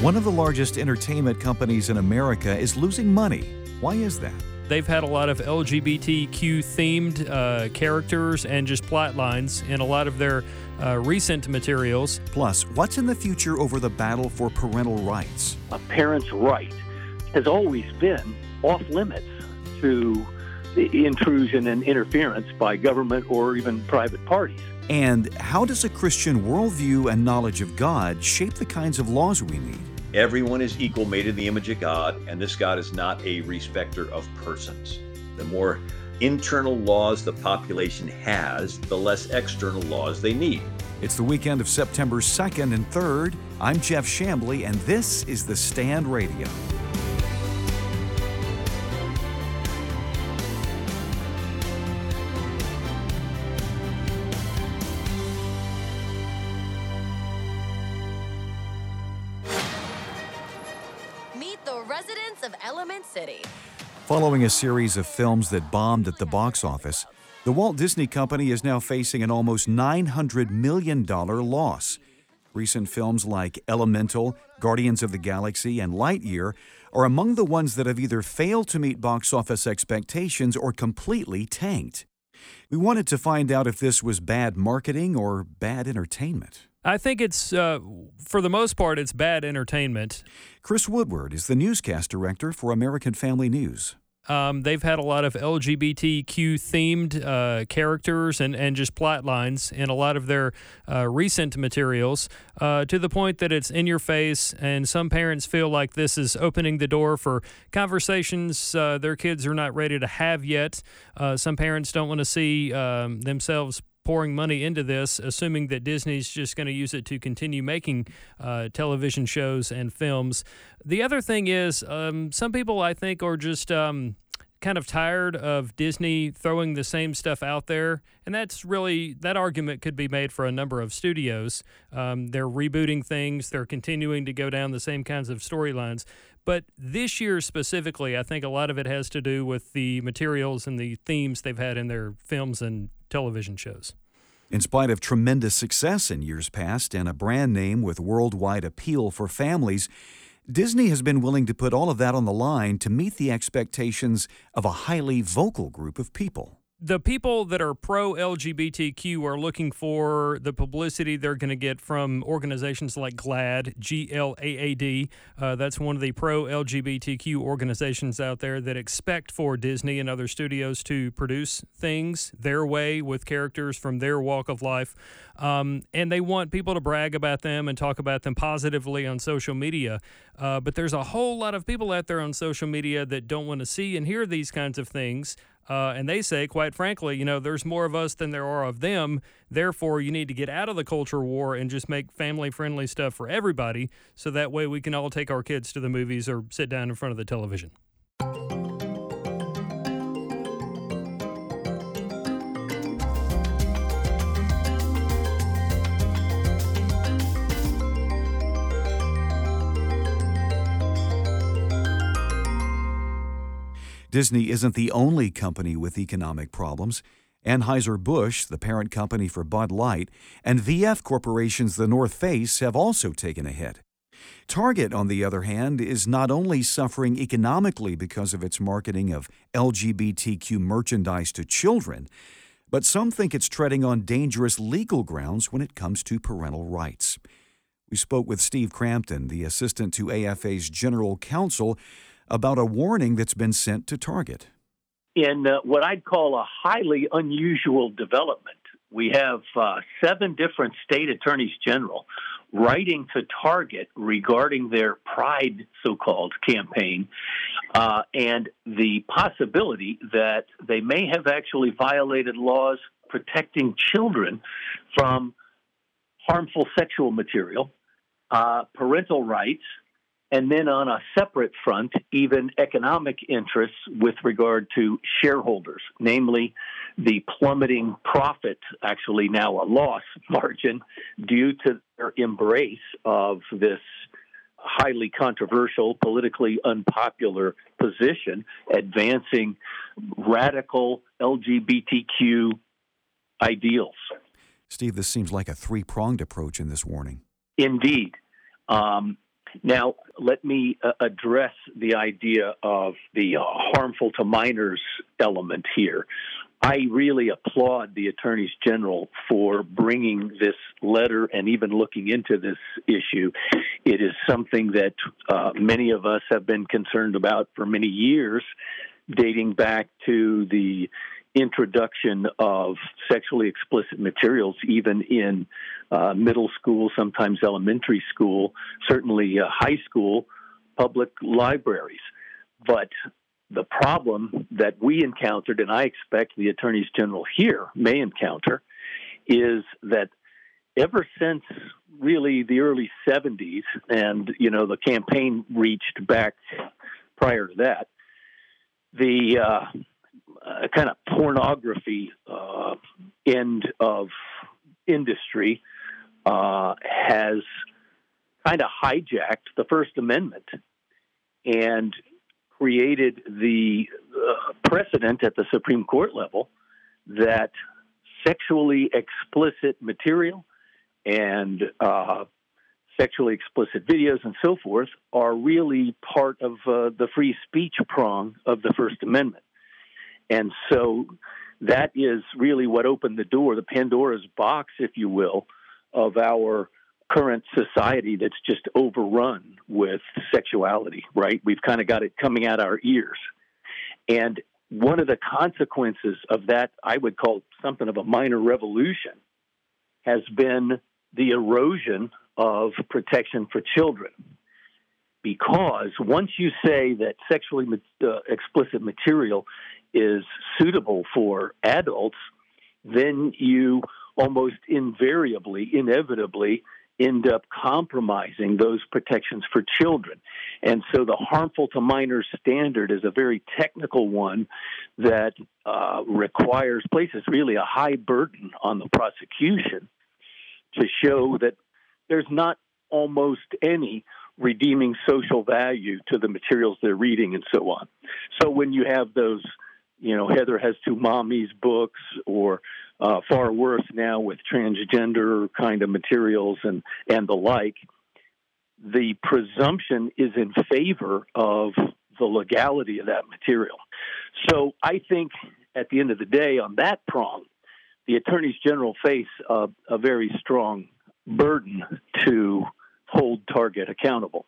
One of the largest entertainment companies in America is losing money. Why is that? They've had a lot of LGBTQ themed uh, characters and just plot lines in a lot of their uh, recent materials. Plus, what's in the future over the battle for parental rights? A parent's right has always been off limits to intrusion and interference by government or even private parties. And how does a Christian worldview and knowledge of God shape the kinds of laws we need? Everyone is equal, made in the image of God, and this God is not a respecter of persons. The more internal laws the population has, the less external laws they need. It's the weekend of September 2nd and 3rd. I'm Jeff Chamblee, and this is The Stand Radio. Following a series of films that bombed at the box office, the Walt Disney Company is now facing an almost $900 million loss. Recent films like Elemental, Guardians of the Galaxy, and Lightyear are among the ones that have either failed to meet box office expectations or completely tanked. We wanted to find out if this was bad marketing or bad entertainment. I think it's, uh, for the most part, it's bad entertainment. Chris Woodward is the newscast director for American Family News. Um, they've had a lot of LGBTQ themed uh, characters and, and just plot lines in a lot of their uh, recent materials uh, to the point that it's in your face. And some parents feel like this is opening the door for conversations uh, their kids are not ready to have yet. Uh, some parents don't want to see um, themselves pouring money into this, assuming that Disney's just going to use it to continue making uh, television shows and films. The other thing is, um, some people I think are just. Um, kind of tired of Disney throwing the same stuff out there. And that's really, that argument could be made for a number of studios. Um, they're rebooting things, they're continuing to go down the same kinds of storylines. But this year specifically, I think a lot of it has to do with the materials and the themes they've had in their films and television shows. In spite of tremendous success in years past and a brand name with worldwide appeal for families, Disney has been willing to put all of that on the line to meet the expectations of a highly vocal group of people the people that are pro LGBTQ are looking for the publicity they're going to get from organizations like GLAAD, G L A A D. Uh, that's one of the pro LGBTQ organizations out there that expect for Disney and other studios to produce things their way with characters from their walk of life. Um, and they want people to brag about them and talk about them positively on social media. Uh, but there's a whole lot of people out there on social media that don't want to see and hear these kinds of things. Uh, and they say, quite frankly, you know, there's more of us than there are of them. Therefore, you need to get out of the culture war and just make family friendly stuff for everybody. So that way we can all take our kids to the movies or sit down in front of the television. Disney isn't the only company with economic problems. Anheuser-Busch, the parent company for Bud Light, and VF Corporation's The North Face have also taken a hit. Target, on the other hand, is not only suffering economically because of its marketing of LGBTQ merchandise to children, but some think it's treading on dangerous legal grounds when it comes to parental rights. We spoke with Steve Crampton, the assistant to AFA's general counsel, about a warning that's been sent to Target. In uh, what I'd call a highly unusual development, we have uh, seven different state attorneys general writing to Target regarding their Pride, so called, campaign, uh, and the possibility that they may have actually violated laws protecting children from harmful sexual material, uh, parental rights, and then on a separate front, even economic interests with regard to shareholders, namely the plummeting profit, actually now a loss margin, due to their embrace of this highly controversial, politically unpopular position, advancing radical LGBTQ ideals. Steve, this seems like a three pronged approach in this warning. Indeed. Um, Now, let me uh, address the idea of the uh, harmful to minors element here. I really applaud the attorneys general for bringing this letter and even looking into this issue. It is something that uh, many of us have been concerned about for many years, dating back to the introduction of sexually explicit materials, even in uh, middle school, sometimes elementary school, certainly uh, high school, public libraries. But the problem that we encountered, and I expect the attorneys general here may encounter, is that ever since really the early 70s, and you know the campaign reached back prior to that, the uh, uh, kind of pornography uh, end of industry uh, has kind of hijacked the First Amendment and created the uh, precedent at the Supreme Court level that sexually explicit material and uh, sexually explicit videos and so forth are really part of uh, the free speech prong of the First Amendment. And so that is really what opened the door, the Pandora's box, if you will, of our current society that's just overrun with sexuality, right? We've kind of got it coming out our ears. And one of the consequences of that, I would call something of a minor revolution, has been the erosion of protection for children. Because once you say that sexually uh, explicit material is suitable for adults, then you almost invariably, inevitably end up compromising those protections for children. And so the harmful to minors standard is a very technical one that uh, requires, places really a high burden on the prosecution to show that there's not almost any redeeming social value to the materials they're reading and so on. So when you have those, you know, Heather has two mommies books or uh, far worse now with transgender kind of materials and, and the like, the presumption is in favor of the legality of that material. So I think at the end of the day, on that prong, the attorneys general face a, a very strong burden to hold Target accountable.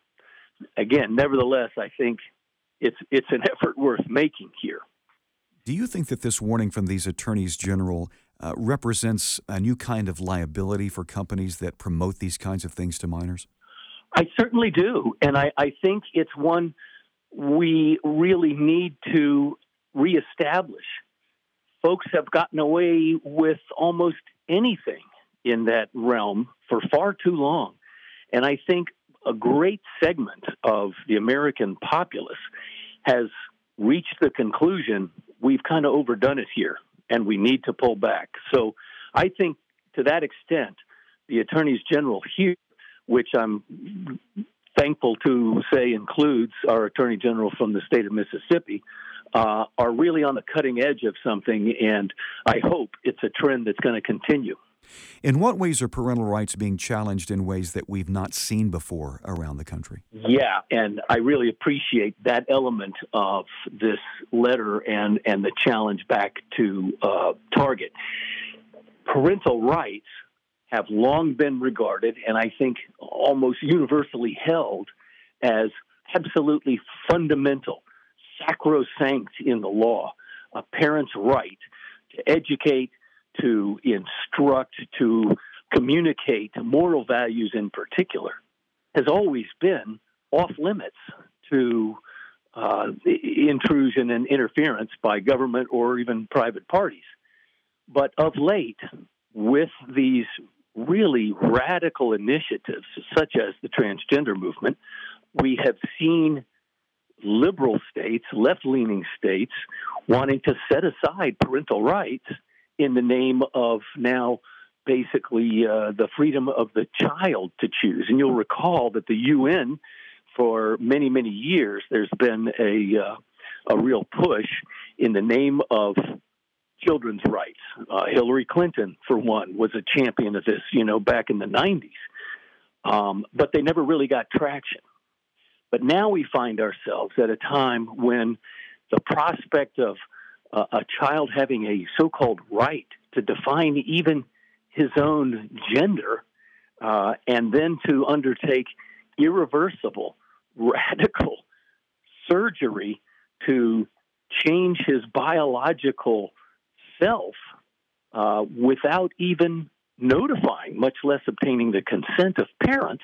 Again, nevertheless, I think it's it's an effort worth making here. Do you think that this warning from these attorneys general uh, represents a new kind of liability for companies that promote these kinds of things to minors? I certainly do. And I, I think it's one we really need to reestablish. Folks have gotten away with almost anything in that realm for far too long. And I think a great segment of the American populace has reached the conclusion we've kind of overdone it here and we need to pull back. So I think to that extent, the attorneys general here, which I'm thankful to say includes our attorney general from the state of Mississippi, uh, are really on the cutting edge of something, and I hope it's a trend that's going to continue. In what ways are parental rights being challenged in ways that we've not seen before around the country? Yeah, and I really appreciate that element of this letter and, and the challenge back to uh, Target. Parental rights have long been regarded, and I think almost universally held, as absolutely fundamental, sacrosanct in the law. A parent's right to educate, to instruct, to communicate moral values in particular, has always been off limits to uh, intrusion and interference by government or even private parties. But of late, with these really radical initiatives, such as the transgender movement, we have seen liberal states, left leaning states, wanting to set aside parental rights in the name of now basically uh, the freedom of the child to choose. And you'll recall that the UN, for many, many years, there's been a, uh, a real push in the name of children's rights. Uh, Hillary Clinton, for one, was a champion of this, you know, back in the 90s. Um, but they never really got traction. But now we find ourselves at a time when the prospect of a child having a so called right to define even his own gender uh, and then to undertake irreversible, radical surgery to change his biological self uh, without even notifying, much less obtaining the consent of parents,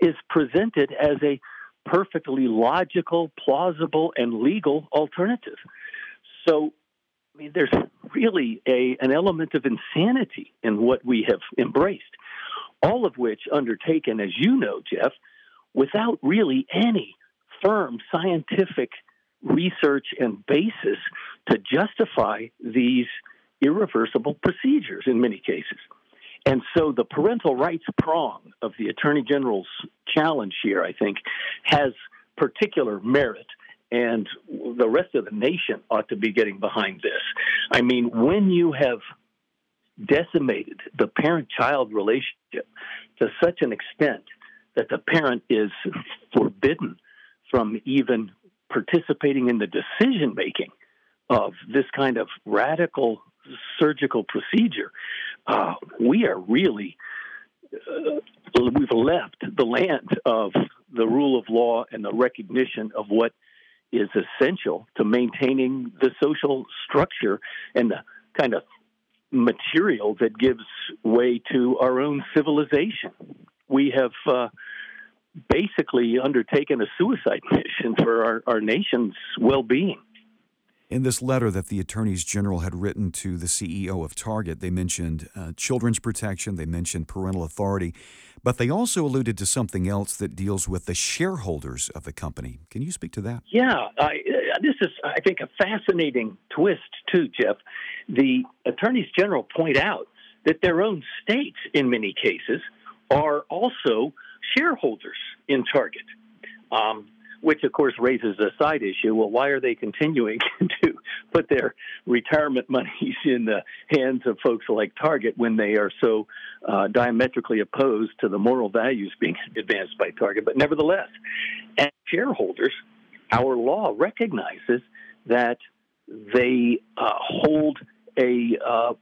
is presented as a perfectly logical, plausible, and legal alternative. So, I mean, there's really a, an element of insanity in what we have embraced, all of which undertaken, as you know, Jeff, without really any firm scientific research and basis to justify these irreversible procedures in many cases. And so the parental rights prong of the Attorney General's challenge here, I think, has particular merit. And the rest of the nation ought to be getting behind this. I mean, when you have decimated the parent child relationship to such an extent that the parent is forbidden from even participating in the decision making of this kind of radical surgical procedure, uh, we are really uh, we've left the land of the rule of law and the recognition of what is essential to maintaining the social structure and the kind of material that gives way to our own civilization. We have uh, basically undertaken a suicide mission for our, our nation's well being. In this letter that the attorneys general had written to the CEO of Target, they mentioned uh, children's protection, they mentioned parental authority, but they also alluded to something else that deals with the shareholders of the company. Can you speak to that? Yeah, I, uh, this is, I think, a fascinating twist, too, Jeff. The attorneys general point out that their own states, in many cases, are also shareholders in Target. Um, which of course raises a side issue. Well, why are they continuing to put their retirement monies in the hands of folks like Target when they are so uh, diametrically opposed to the moral values being advanced by Target? But nevertheless, as shareholders, our law recognizes that they uh, hold a uh,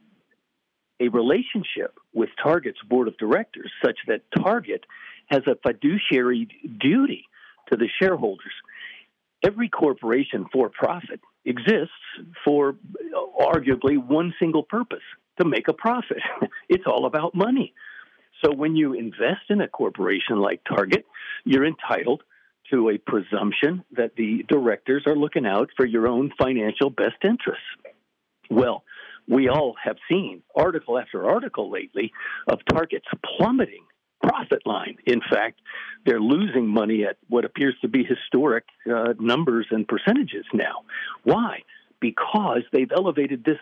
a relationship with Target's board of directors such that Target has a fiduciary duty to the shareholders. Every corporation for profit exists for arguably one single purpose to make a profit. it's all about money. So when you invest in a corporation like Target, you're entitled to a presumption that the directors are looking out for your own financial best interests. Well, we all have seen article after article lately of Target's plummeting profit line. In fact, they're losing money at what appears to be historic uh, numbers and percentages now. Why? Because they've elevated this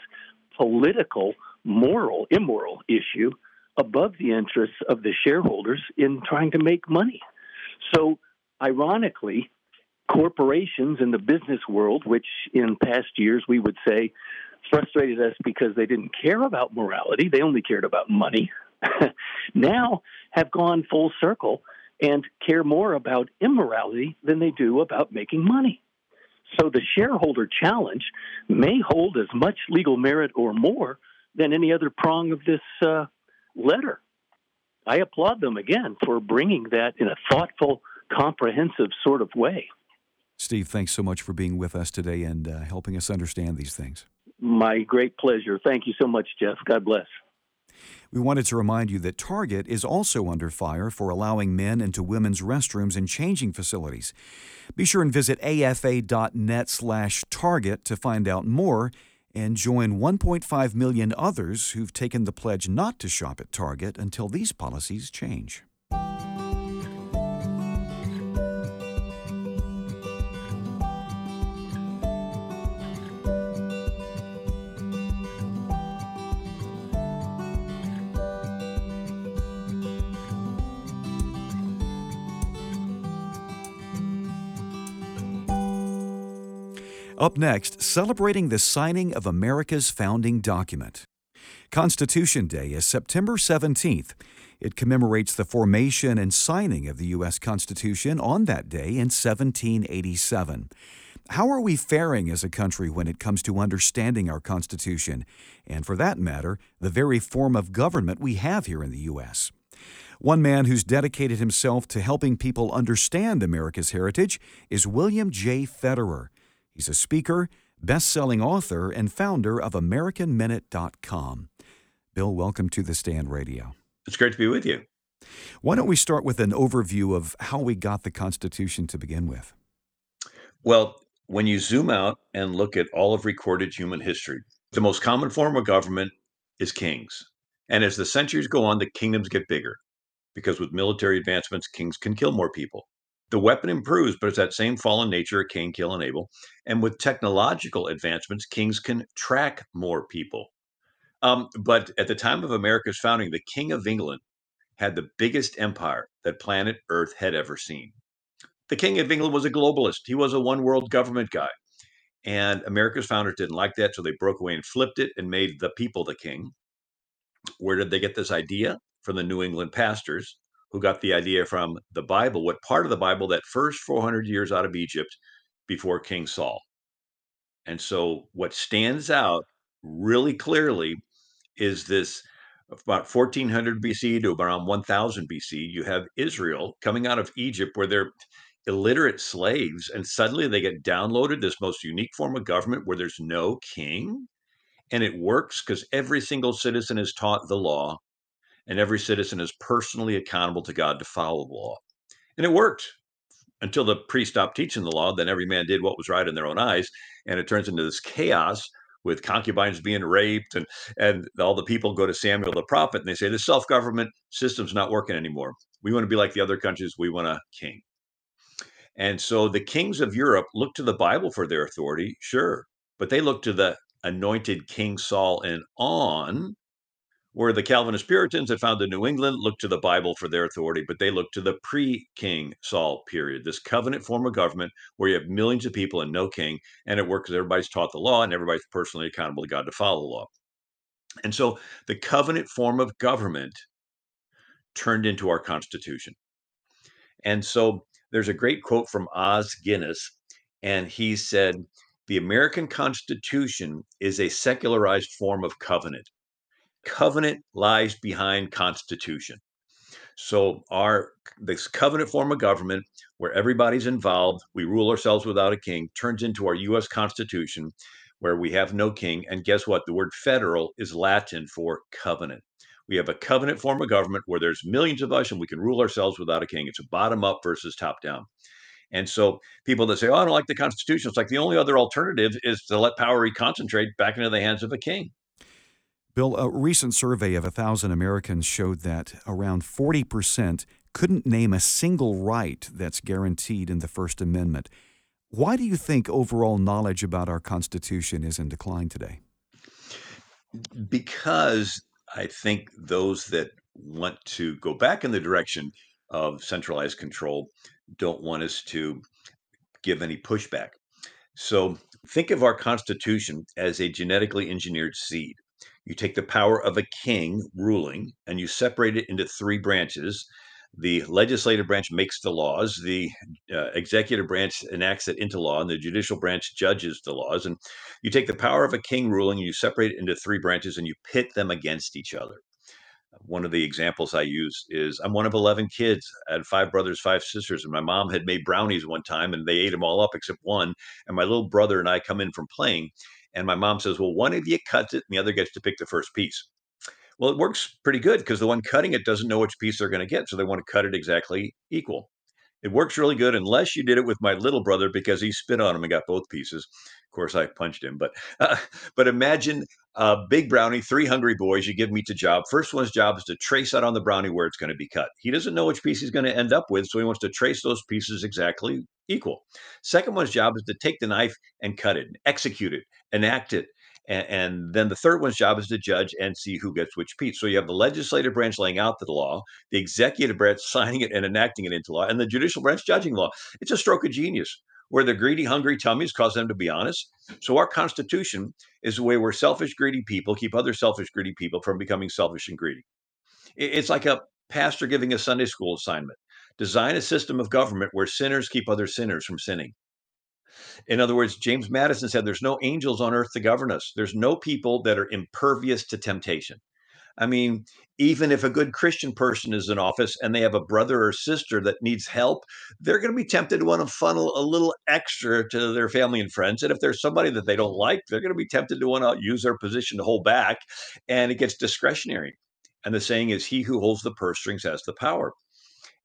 political, moral, immoral issue above the interests of the shareholders in trying to make money. So, ironically, corporations in the business world, which in past years we would say frustrated us because they didn't care about morality, they only cared about money. now have gone full circle and care more about immorality than they do about making money. So the shareholder challenge may hold as much legal merit or more than any other prong of this uh, letter. I applaud them again for bringing that in a thoughtful, comprehensive sort of way. Steve, thanks so much for being with us today and uh, helping us understand these things. My great pleasure. Thank you so much, Jeff. God bless. We wanted to remind you that Target is also under fire for allowing men into women's restrooms and changing facilities. Be sure and visit afa.net/target to find out more and join 1.5 million others who've taken the pledge not to shop at Target until these policies change. Up next, celebrating the signing of America's founding document. Constitution Day is September 17th. It commemorates the formation and signing of the U.S. Constitution on that day in 1787. How are we faring as a country when it comes to understanding our Constitution, and for that matter, the very form of government we have here in the U.S.? One man who's dedicated himself to helping people understand America's heritage is William J. Federer. He's a speaker, best selling author, and founder of AmericanMinute.com. Bill, welcome to the Stand Radio. It's great to be with you. Why don't we start with an overview of how we got the Constitution to begin with? Well, when you zoom out and look at all of recorded human history, the most common form of government is kings. And as the centuries go on, the kingdoms get bigger because with military advancements, kings can kill more people. The weapon improves, but it's that same fallen nature of Cain, kill, and Abel. And with technological advancements, kings can track more people. Um, but at the time of America's founding, the King of England had the biggest empire that planet Earth had ever seen. The King of England was a globalist. He was a one world government guy. And America's founders didn't like that, so they broke away and flipped it and made the people the king. Where did they get this idea? From the New England pastors, who got the idea from the Bible, what part of the Bible that first 400 years out of Egypt before King Saul. And so, what stands out really clearly is this about 1400 BC to around 1000 BC, you have Israel coming out of Egypt where they're illiterate slaves and suddenly they get downloaded this most unique form of government where there's no king and it works because every single citizen is taught the law and every citizen is personally accountable to god to follow the law. And it worked. Until the priest stopped teaching the law then every man did what was right in their own eyes and it turns into this chaos with concubines being raped and and all the people go to samuel the prophet and they say the self-government system's not working anymore. We want to be like the other countries. We want a king. And so the kings of Europe look to the Bible for their authority, sure, but they look to the anointed King Saul and on, where the Calvinist Puritans that founded New England looked to the Bible for their authority, but they looked to the pre King Saul period, this covenant form of government where you have millions of people and no king, and it works because everybody's taught the law and everybody's personally accountable to God to follow the law. And so the covenant form of government turned into our Constitution. And so there's a great quote from Os Guinness, and he said, The American Constitution is a secularized form of covenant. Covenant lies behind Constitution. So our this covenant form of government where everybody's involved, we rule ourselves without a king, turns into our US Constitution where we have no king. And guess what? The word federal is Latin for covenant. We have a covenant form of government where there's millions of us and we can rule ourselves without a king. It's a bottom up versus top down. And so people that say, oh, I don't like the Constitution, it's like the only other alternative is to let power reconcentrate back into the hands of a king. Bill, a recent survey of 1,000 Americans showed that around 40% couldn't name a single right that's guaranteed in the First Amendment. Why do you think overall knowledge about our Constitution is in decline today? Because I think those that want to go back in the direction of centralized control don't want us to give any pushback. So think of our Constitution as a genetically engineered seed. You take the power of a king ruling and you separate it into three branches the legislative branch makes the laws, the uh, executive branch enacts it into law, and the judicial branch judges the laws. And you take the power of a king ruling and you separate it into three branches and you pit them against each other. One of the examples I use is I'm one of 11 kids. I had five brothers, five sisters, and my mom had made brownies one time and they ate them all up except one. And my little brother and I come in from playing, and my mom says, Well, one of you cuts it and the other gets to pick the first piece. Well, it works pretty good because the one cutting it doesn't know which piece they're going to get. So they want to cut it exactly equal. It works really good unless you did it with my little brother because he spit on him and got both pieces. Of course, I punched him. But uh, but imagine a big brownie, three hungry boys. You give each a job. First one's job is to trace out on the brownie where it's going to be cut. He doesn't know which piece he's going to end up with, so he wants to trace those pieces exactly equal. Second one's job is to take the knife and cut it, execute it, enact it, and, and, then the third one's job is to judge and see who gets which piece. So you have the legislative branch laying out the law, the executive branch signing it and enacting it into law, and the judicial branch judging law. It's a stroke of genius. where the greedy, hungry tummies cause them to be honest. So our Constitution is a way where selfish, greedy people keep other selfish, greedy people from becoming selfish and greedy. It's like a pastor giving a Sunday school assignment. Design a system of government where sinners keep other sinners from sinning. In other words, James Madison said there's no angels on earth to govern us. There's no people that are impervious to temptation. I mean, even if a good Christian person is in office and they have a brother or sister that needs help, they're going to be tempted to want to funnel a little extra to their family and friends. And if there's somebody that they don't like, they're going to be tempted to want to use their position to hold back. And it gets discretionary. And the saying is, he who holds the purse strings has the power.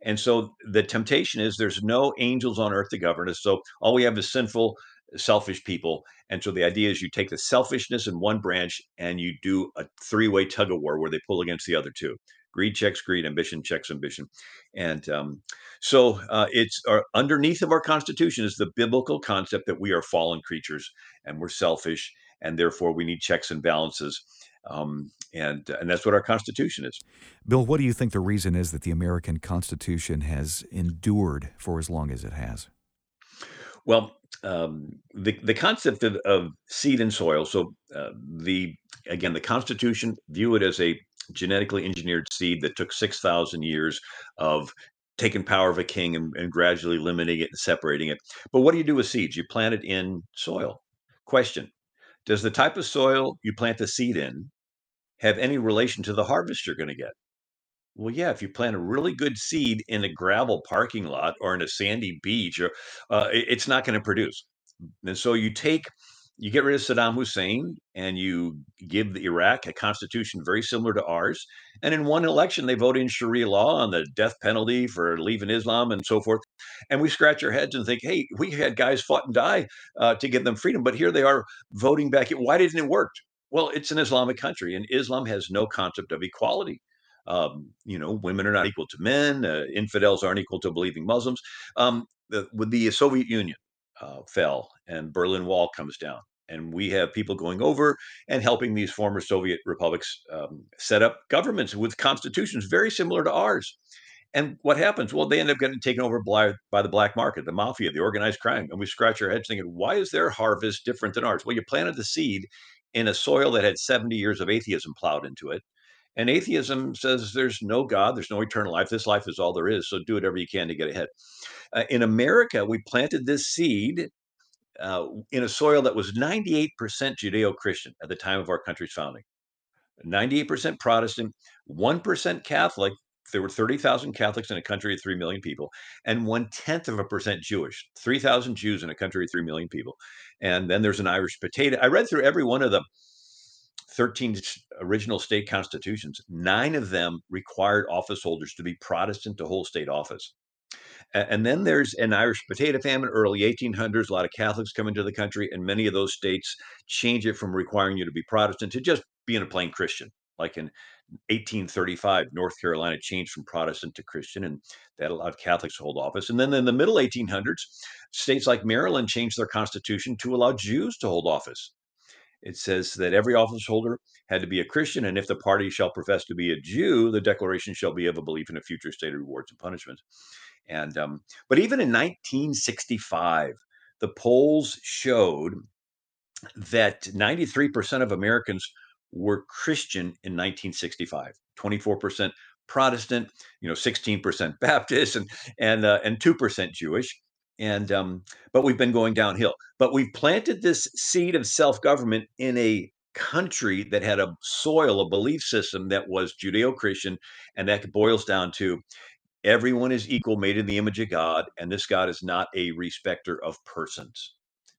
And so the temptation is there's no angels on earth to govern us. So all we have is sinful, selfish people. And so the idea is you take the selfishness in one branch and you do a three way tug of war where they pull against the other two. Greed checks greed, ambition checks ambition. And um, so uh, it's our, underneath of our Constitution is the biblical concept that we are fallen creatures and we're selfish and therefore we need checks and balances. Um, and and that's what our Constitution is. Bill, what do you think the reason is that the American Constitution has endured for as long as it has? Well, um, the the concept of, of, seed and soil. So uh, the again, the Constitution view it as a genetically engineered seed that took six thousand years of taking power of a king and, and gradually limiting it and separating it. But what do you do with seeds? You plant it in soil. Question: Does the type of soil you plant the seed in have any relation to the harvest you're going to get? Well, yeah, if you plant a really good seed in a gravel parking lot or in a sandy beach, or uh, it- it's not going to produce. And so you take, you get rid of Saddam Hussein and you give the Iraq a constitution very similar to ours. And in one election, they vote in Sharia law on the death penalty for leaving Islam and so forth. And we scratch our heads and think, hey, we had guys fought and die uh, to give them freedom, but here they are voting back. Why didn't it work? Well, it's an Islamic country, and Islam has no concept of equality. Um, you know, women are not equal to men. Uh, infidels aren't equal to believing Muslims. Um, the, the Soviet Union uh, fell and Berlin Wall comes down, and we have people going over and helping these former Soviet republics um, set up governments with constitutions very similar to ours. And what happens? Well, they end up getting taken over by, by the black market, the mafia, the organized crime. And we scratch our heads thinking, why is their harvest different than ours? Well, you planted the seed in a soil that had 70 years of atheism plowed into it. And atheism says there's no God, there's no eternal life. This life is all there is. So do whatever you can to get ahead. Uh, in America, we planted this seed uh, in a soil that was 98% Judeo Christian at the time of our country's founding. 98% Protestant, 1% Catholic. There were 30,000 Catholics in a country of 3 million people, and one tenth of a percent Jewish, 3,000 Jews in a country of 3 million people. And then there's an Irish potato. I read through every one of them 13 original state constitutions, nine of them required office holders to be Protestant to hold state office. And then there's an Irish potato famine, early 1800s. A lot of Catholics come into the country, and many of those states change it from requiring you to be Protestant to just being a plain Christian. Like in 1835, North Carolina changed from Protestant to Christian, and that allowed Catholics to hold office. And then in the middle 1800s, states like Maryland changed their constitution to allow Jews to hold office. It says that every office holder had to be a Christian, and if the party shall profess to be a Jew, the declaration shall be of a belief in a future state of rewards and punishments. And um, but even in 1965, the polls showed that 93% of Americans were Christian in 1965, 24% Protestant, you know, 16% Baptist, and and uh, and two percent Jewish and um, but we've been going downhill. But we've planted this seed of self government in a country that had a soil, a belief system that was Judeo Christian, and that boils down to everyone is equal, made in the image of God, and this God is not a respecter of persons.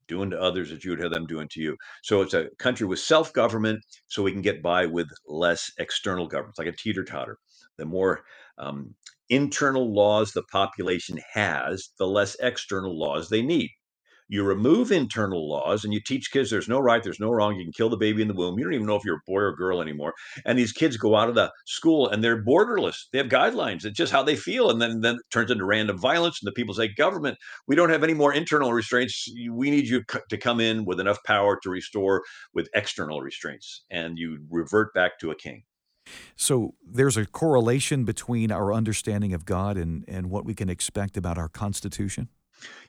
Doing to others as you would have them doing to you. So it's a country with self government, so we can get by with less external government, it's like a teeter totter. The more um, internal laws the population has, the less external laws they need. You remove internal laws and you teach kids there's no right, there's no wrong. You can kill the baby in the womb. You don't even know if you're a boy or girl anymore. And these kids go out of the school and they're borderless. They have guidelines. It's just how they feel. And then, then it turns into random violence. And the people say, government, we don't have any more internal restraints. We need you to come in with enough power to restore with external restraints. And you revert back to a king. So there's a correlation between our understanding of God and, and what we can expect about our Constitution?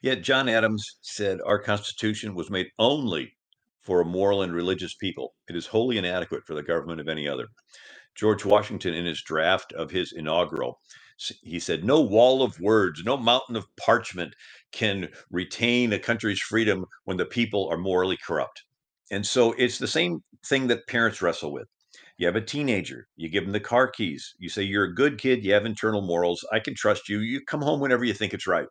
Yet John Adams said our Constitution was made only for a moral and religious people. It is wholly inadequate for the government of any other. George Washington, in his draft of his inaugural, he said, No wall of words, no mountain of parchment can retain a country's freedom when the people are morally corrupt. And so it's the same thing that parents wrestle with. You have a teenager, you give them the car keys. You say, You're a good kid, you have internal morals. I can trust you. You come home whenever you think it's right.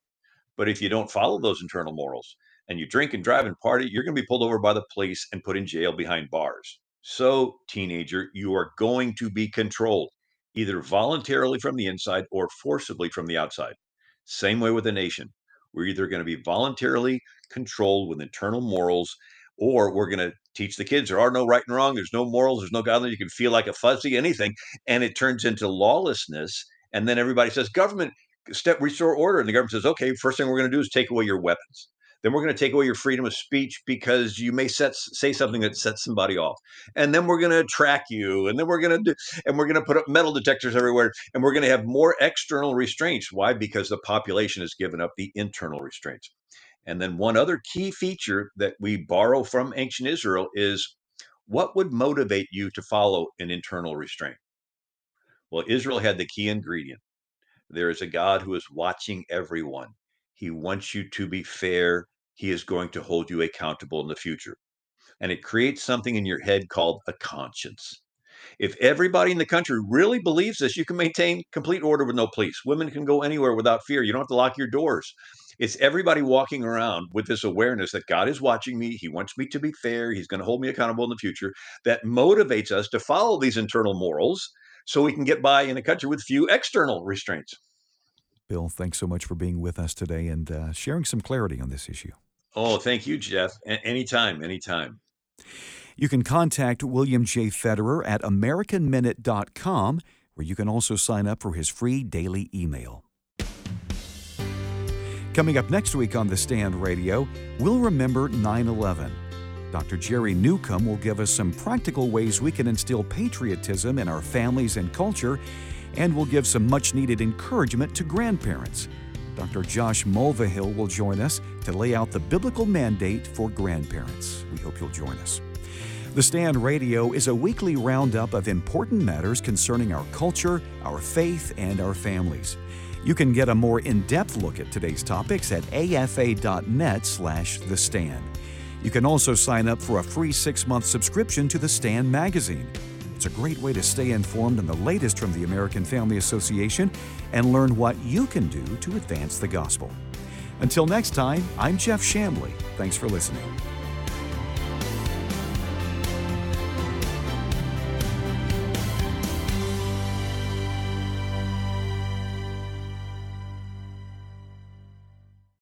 But if you don't follow those internal morals and you drink and drive and party, you're going to be pulled over by the police and put in jail behind bars. So, teenager, you are going to be controlled either voluntarily from the inside or forcibly from the outside. Same way with a nation. We're either going to be voluntarily controlled with internal morals or we're going to teach the kids there are no right and wrong. There's no morals. There's no godliness. You can feel like a fuzzy, anything. And it turns into lawlessness. And then everybody says, government, step restore order. And the government says, okay, first thing we're going to do is take away your weapons. Then we're going to take away your freedom of speech because you may set, say something that sets somebody off. And then we're going to track you. And then we're going to do, and we're going to put up metal detectors everywhere. And we're going to have more external restraints. Why? Because the population has given up the internal restraints. And then one other key feature that we borrow from ancient Israel is what would motivate you to follow an internal restraint? Well, Israel had the key ingredient. There is a God who is watching everyone. He wants you to be fair. He is going to hold you accountable in the future. And it creates something in your head called a conscience. If everybody in the country really believes this, you can maintain complete order with no police. Women can go anywhere without fear. You don't have to lock your doors. It's everybody walking around with this awareness that God is watching me. He wants me to be fair. He's going to hold me accountable in the future. That motivates us to follow these internal morals so we can get by in a country with few external restraints. Bill, thanks so much for being with us today and uh, sharing some clarity on this issue. Oh, thank you, Jeff. A- anytime, anytime. You can contact William J. Federer at AmericanMinute.com, where you can also sign up for his free daily email. Coming up next week on The Stand Radio, we'll remember 9 11. Dr. Jerry Newcombe will give us some practical ways we can instill patriotism in our families and culture, and will give some much needed encouragement to grandparents. Dr. Josh Mulvihill will join us to lay out the biblical mandate for grandparents. We hope you'll join us. The Stand Radio is a weekly roundup of important matters concerning our culture, our faith, and our families. You can get a more in-depth look at today's topics at afa.net slash the stand. You can also sign up for a free six-month subscription to the Stand magazine. It's a great way to stay informed on the latest from the American Family Association and learn what you can do to advance the gospel. Until next time, I'm Jeff Chamblee. Thanks for listening.